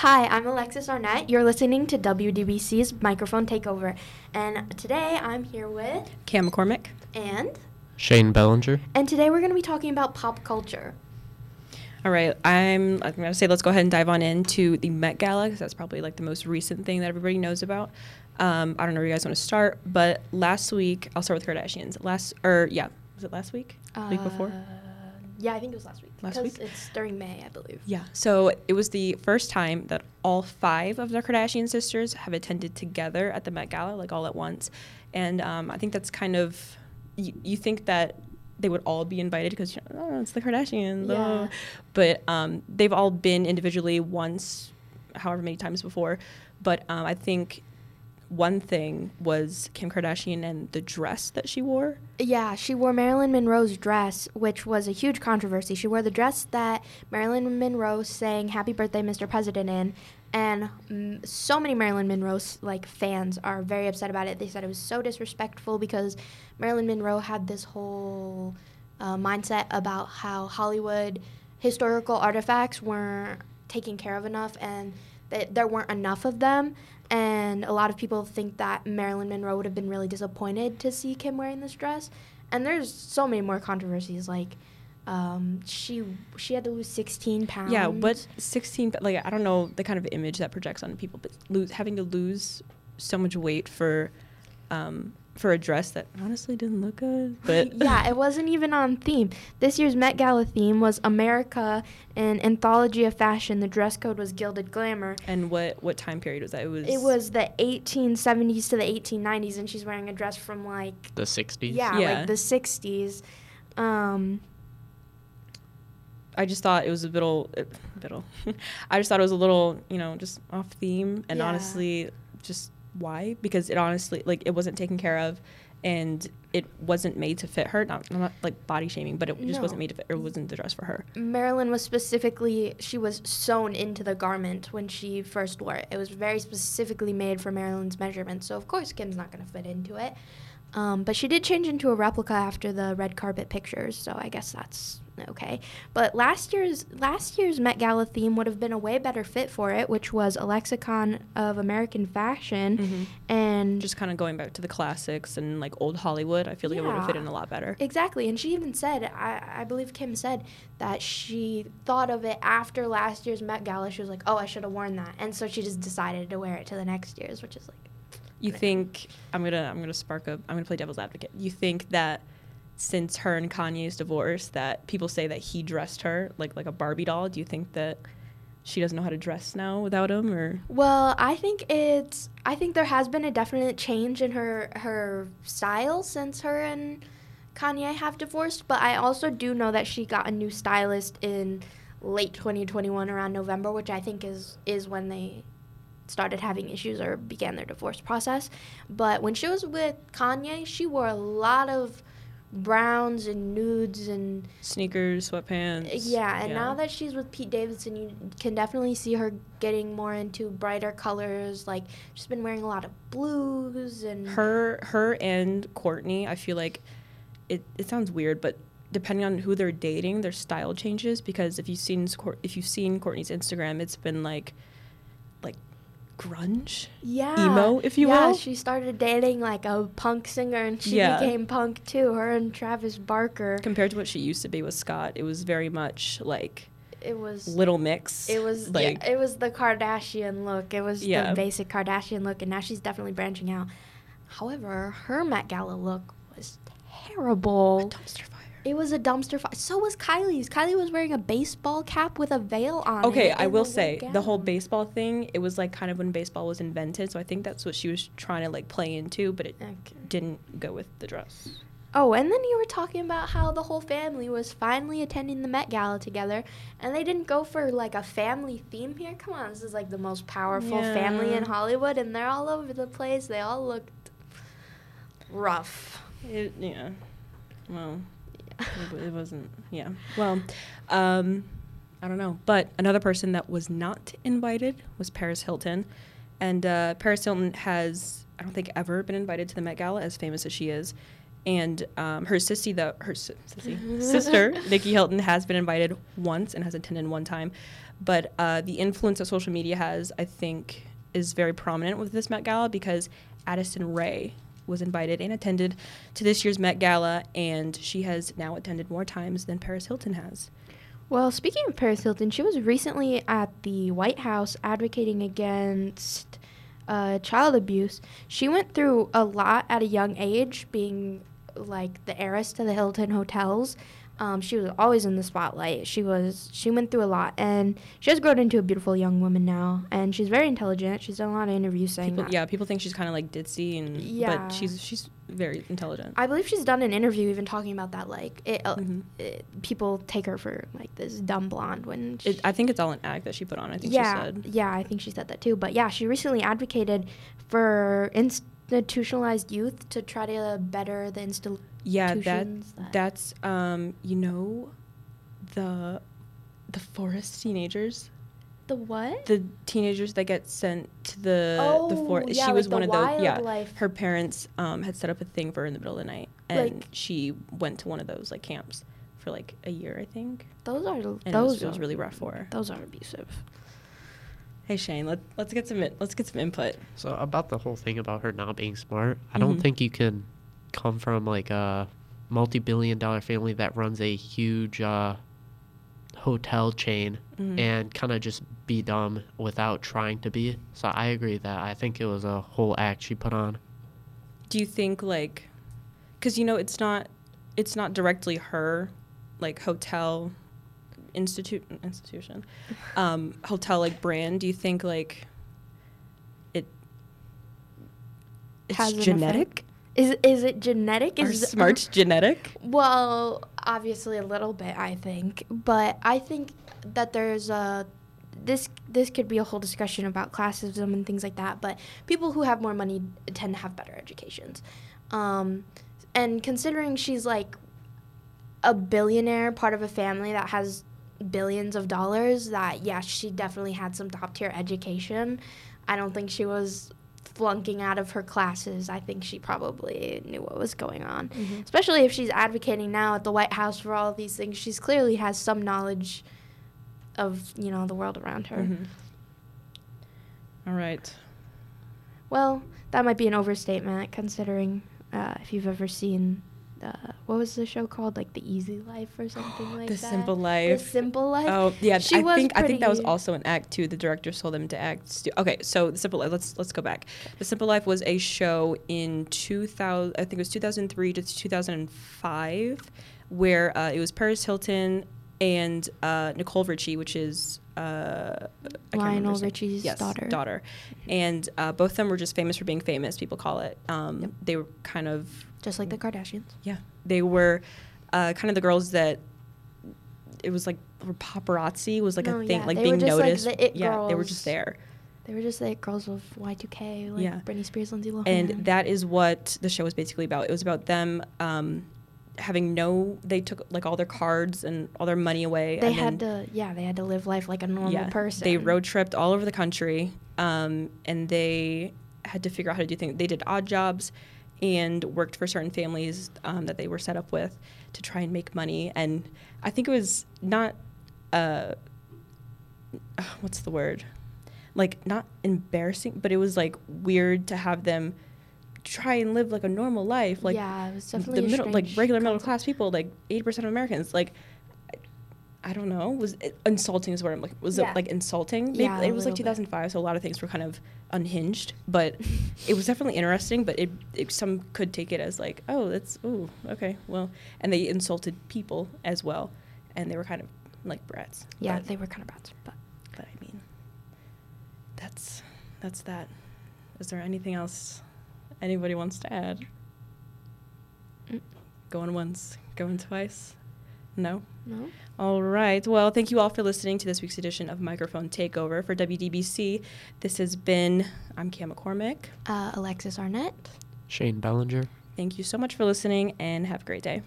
Hi, I'm Alexis Arnett. You're listening to WDBC's Microphone Takeover. And today I'm here with Cam McCormick. and Shane Bellinger. and today we're going to be talking about pop culture. All right, I'm, I'm going to say let's go ahead and dive on into the Met Gala because that's probably like the most recent thing that everybody knows about. Um, I don't know where you guys want to start, but last week, I'll start with Kardashians. Last, or yeah, was it last week? week before? Uh, Yeah, I think it was last week. Last week? It's during May, I believe. Yeah. So it was the first time that all five of the Kardashian sisters have attended together at the Met Gala, like all at once. And um, I think that's kind of, you, you think that they would all be invited because, oh, it's the Kardashians. Yeah. oh. But um, they've all been individually once, however many times before. But um, I think one thing was Kim Kardashian and the dress that she wore. Yeah, she wore Marilyn Monroe's dress, which was a huge controversy. She wore the dress that Marilyn Monroe sang "Happy Birthday, Mr. President" in, and mm, so many Marilyn Monroe like fans are very upset about it. They said it was so disrespectful because Marilyn Monroe had this whole uh, mindset about how Hollywood historical artifacts weren't taken care of enough, and that there weren't enough of them. And a lot of people think that Marilyn Monroe would have been really disappointed to see Kim wearing this dress. And there's so many more controversies. Like, um, she she had to lose 16 pounds. Yeah, but 16, like, I don't know the kind of image that projects on people, but lose, having to lose so much weight for um, for a dress that honestly didn't look good. But yeah, it wasn't even on theme. This year's Met Gala theme was America and anthology of fashion. The dress code was gilded glamour. and what what time period was that? It was It was the 1870s to the 1890s, and she's wearing a dress from like The 60s. yeah, Yeah. like the 60s. Um, I just thought it was a little, uh, little. I just thought it was a little, you know, just off theme. And Yeah. honestly, just why? Because it honestly, like, it wasn't taken care of, and it wasn't made to fit her. Not, I'm not like body shaming, but it just No. wasn't made to fit. It wasn't the dress for her. Marilyn was specifically she was sewn into the garment when she first wore it. It was very specifically made for Marilyn's measurements, so of course Kim's not going to fit into it. Um, but she did change into a replica after the red carpet pictures, so I guess that's okay. But last year's last year's Met Gala theme would have been a way better fit for it, which was a lexicon of American fashion, Mhm. and Just kind of going back to the classics and like old Hollywood. I feel like it would have fit in a lot better. Exactly, and she even said, I, I believe Kim said that she thought of it after last year's Met Gala. She was like, "Oh, I should have worn that," and so she just decided to wear it to the next year's, which is like, You think I'm gonna I'm gonna spark up I'm gonna play devil's advocate. You think that since her and Kanye's divorce that people say that he dressed her like like a Barbie doll, do you think that she doesn't know how to dress now without him or? Well, I think it's, I think there has been a definite change in her her style since her and Kanye have divorced, but I also do know that she got a new stylist in late 2021 around November, which I think is is when they started having issues or began their divorce process. But when she was with Kanye, she wore a lot of browns and nudes and sneakers, sweatpants? yeah, and now that she's with Pete Davidson, you can definitely see her getting more into brighter colors. Like she's been wearing a lot of blues and her her and Courtney, I feel like it it sounds weird, but depending on who they're dating, their style changes because if you've seen if you've seen Courtney's Instagram, it's been like like grunge. yeah, emo, if you yeah, will. she started dating like a punk singer, and she Yeah. became punk too. Her and Travis Barker. compared to what she used to be with Scott, it was very much like It was Little Mix. It was like yeah, it was the Kardashian look. It was Yeah. the basic Kardashian look, and now she's definitely branching out. However, her Met Gala look was terrible. dumpster fire. It was a dumpster fire. So was Kylie's. Kylie was wearing a baseball cap with a veil on it. Okay, I will say the whole baseball thing. It was like kind of when baseball was invented, so I think that's what she was trying to like play into, but it Okay. didn't go with the dress. Oh, and then you were talking about how the whole family was finally attending the Met Gala together, and they didn't go for like a family theme here. Come on, this is like the most powerful family in Hollywood, and they're all over the place. They all looked rough. It, yeah. Well, it, wasn't. Yeah. Well, um, I don't know. But another person that was not invited was Paris Hilton, and uh, Paris Hilton has I don't think ever been invited to the Met Gala, as famous as she is. And um, her sissy, the her si- sissy, sister Nicky Hilton has been invited once and has attended one time, But uh, the influence that social media has, I think, is very prominent with this Met Gala because Addison Rae was invited and attended to this year's Met Gala, and she has now attended more times than Paris Hilton has. Well, speaking of Paris Hilton, she was recently at the White House advocating against uh, child abuse. She went through a lot at a young age, being like the heiress to the Hilton hotels. Um, she was always in the spotlight. She was she went through a lot, and she has grown into a beautiful young woman now. And she's very intelligent. She's done a lot of interviews saying People, that. yeah, people think she's kind of like ditzy, and Yeah. but she's she's very intelligent. I believe she's done an interview even talking about that. Like, it, uh, Mhm. it, people take her for like this dumb blonde when she, It, I think it's all an act that she put on. I think yeah, she said. yeah, I think she said that too. But yeah, she recently advocated for institutionalized youth to try to better the institutions. Yeah, that that- that's um, you know, the the forest teenagers, The what? the teenagers that get sent to the oh, the forest. yeah, she was like one the of those. Yeah, wildlife- her parents um had set up a thing for her in the middle of the night, and Like- she went to one of those like camps for like a year, I think. Those are And it those was, it was really rough for her. Those are abusive. Hey Shane, let let's get some let's get some input. So about the whole thing about her not being smart, I don't Mhm. think you can come from like a multi-billion-dollar family that runs a huge uh, hotel chain Mhm. and kind of just be dumb without trying to be. So I agree that I think it was a whole act she put on. do you think like because you know it's not it's not directly her like hotel institute institution um hotel like brand do you think like it it's Has an genetic Is is it genetic? are Is it- smarts genetic Well, obviously a little bit, I think, but I think that there's a this this could be a whole discussion about classism and things like that. But people who have more money tend to have better educations, um, and considering she's like a billionaire, part of a family that has billions of dollars, that yeah, she definitely had some top tier education. I don't think she was flunking out of her classes. I think she probably knew what was going on especially if she's advocating now at the White House for all these things. She's clearly has some knowledge of you know the world around her. Mhm. all right Well, that might be an overstatement considering uh, if you've ever seen. Uh, what was the show called? Like The Easy Life or something like the that. simple Life. The Simple Life. Oh yeah, She I was think I think that was also an act too. The directors told them to act. Stu- okay, so the Simple Life. Let's let's go back. The Simple Life was a show in 2000. I think it was 2003 to 2005, where uh, it was Paris Hilton and uh, Nicole Richie, which is uh, I can't remember Lionel. Richie's yes, daughter. Daughter, and uh, both of them were just famous for being famous. People call it. Um, Yep. They were kind of Just like the Kardashians. yeah, they were uh, kind of the girls that it was like were paparazzi was like No, a thing, yeah, like they being just, like, noticed. the yeah, they were just there, They were just like girls of Y2K, like Yeah. Britney Spears, Lindsay Lohan. and that is what the show was basically about. It was about them um, having no. They took like all their cards and all their money away. they and had then- to, yeah, they had to live life like a normal person. They road tripped all over the country, um, and they had to figure out how to do things. They did odd jobs and worked for certain families um, that they were set up with to try and make money. And I think it was not, uh, what's the word? Like not embarrassing, but it was like weird to have them try and live like a normal life, like yeah, it was definitely the middle, like regular middle class people, like eighty percent of Americans, like I, I don't know, was insulting is what I'm like. Was Yeah. it like insulting? Maybe Yeah, it was like little bit. 2005, so a lot of things were kind of unhinged, but it was definitely interesting. But it, it some could take it as like, oh, that's oh, okay, well, and they insulted people as well, and they were kind of like brats. Yeah, but, they were kind of brats, but but I mean, that's that's that. Is there anything else anybody wants to add? Mm. Going once, going twice? No? no. All right. Well, thank you all for listening to this week's edition of Microphone Takeover for WDBC. This has been, I'm Cam McCormick. Uh, Alexis Arnett. Shane Bellinger. Thank you so much for listening and have a great day.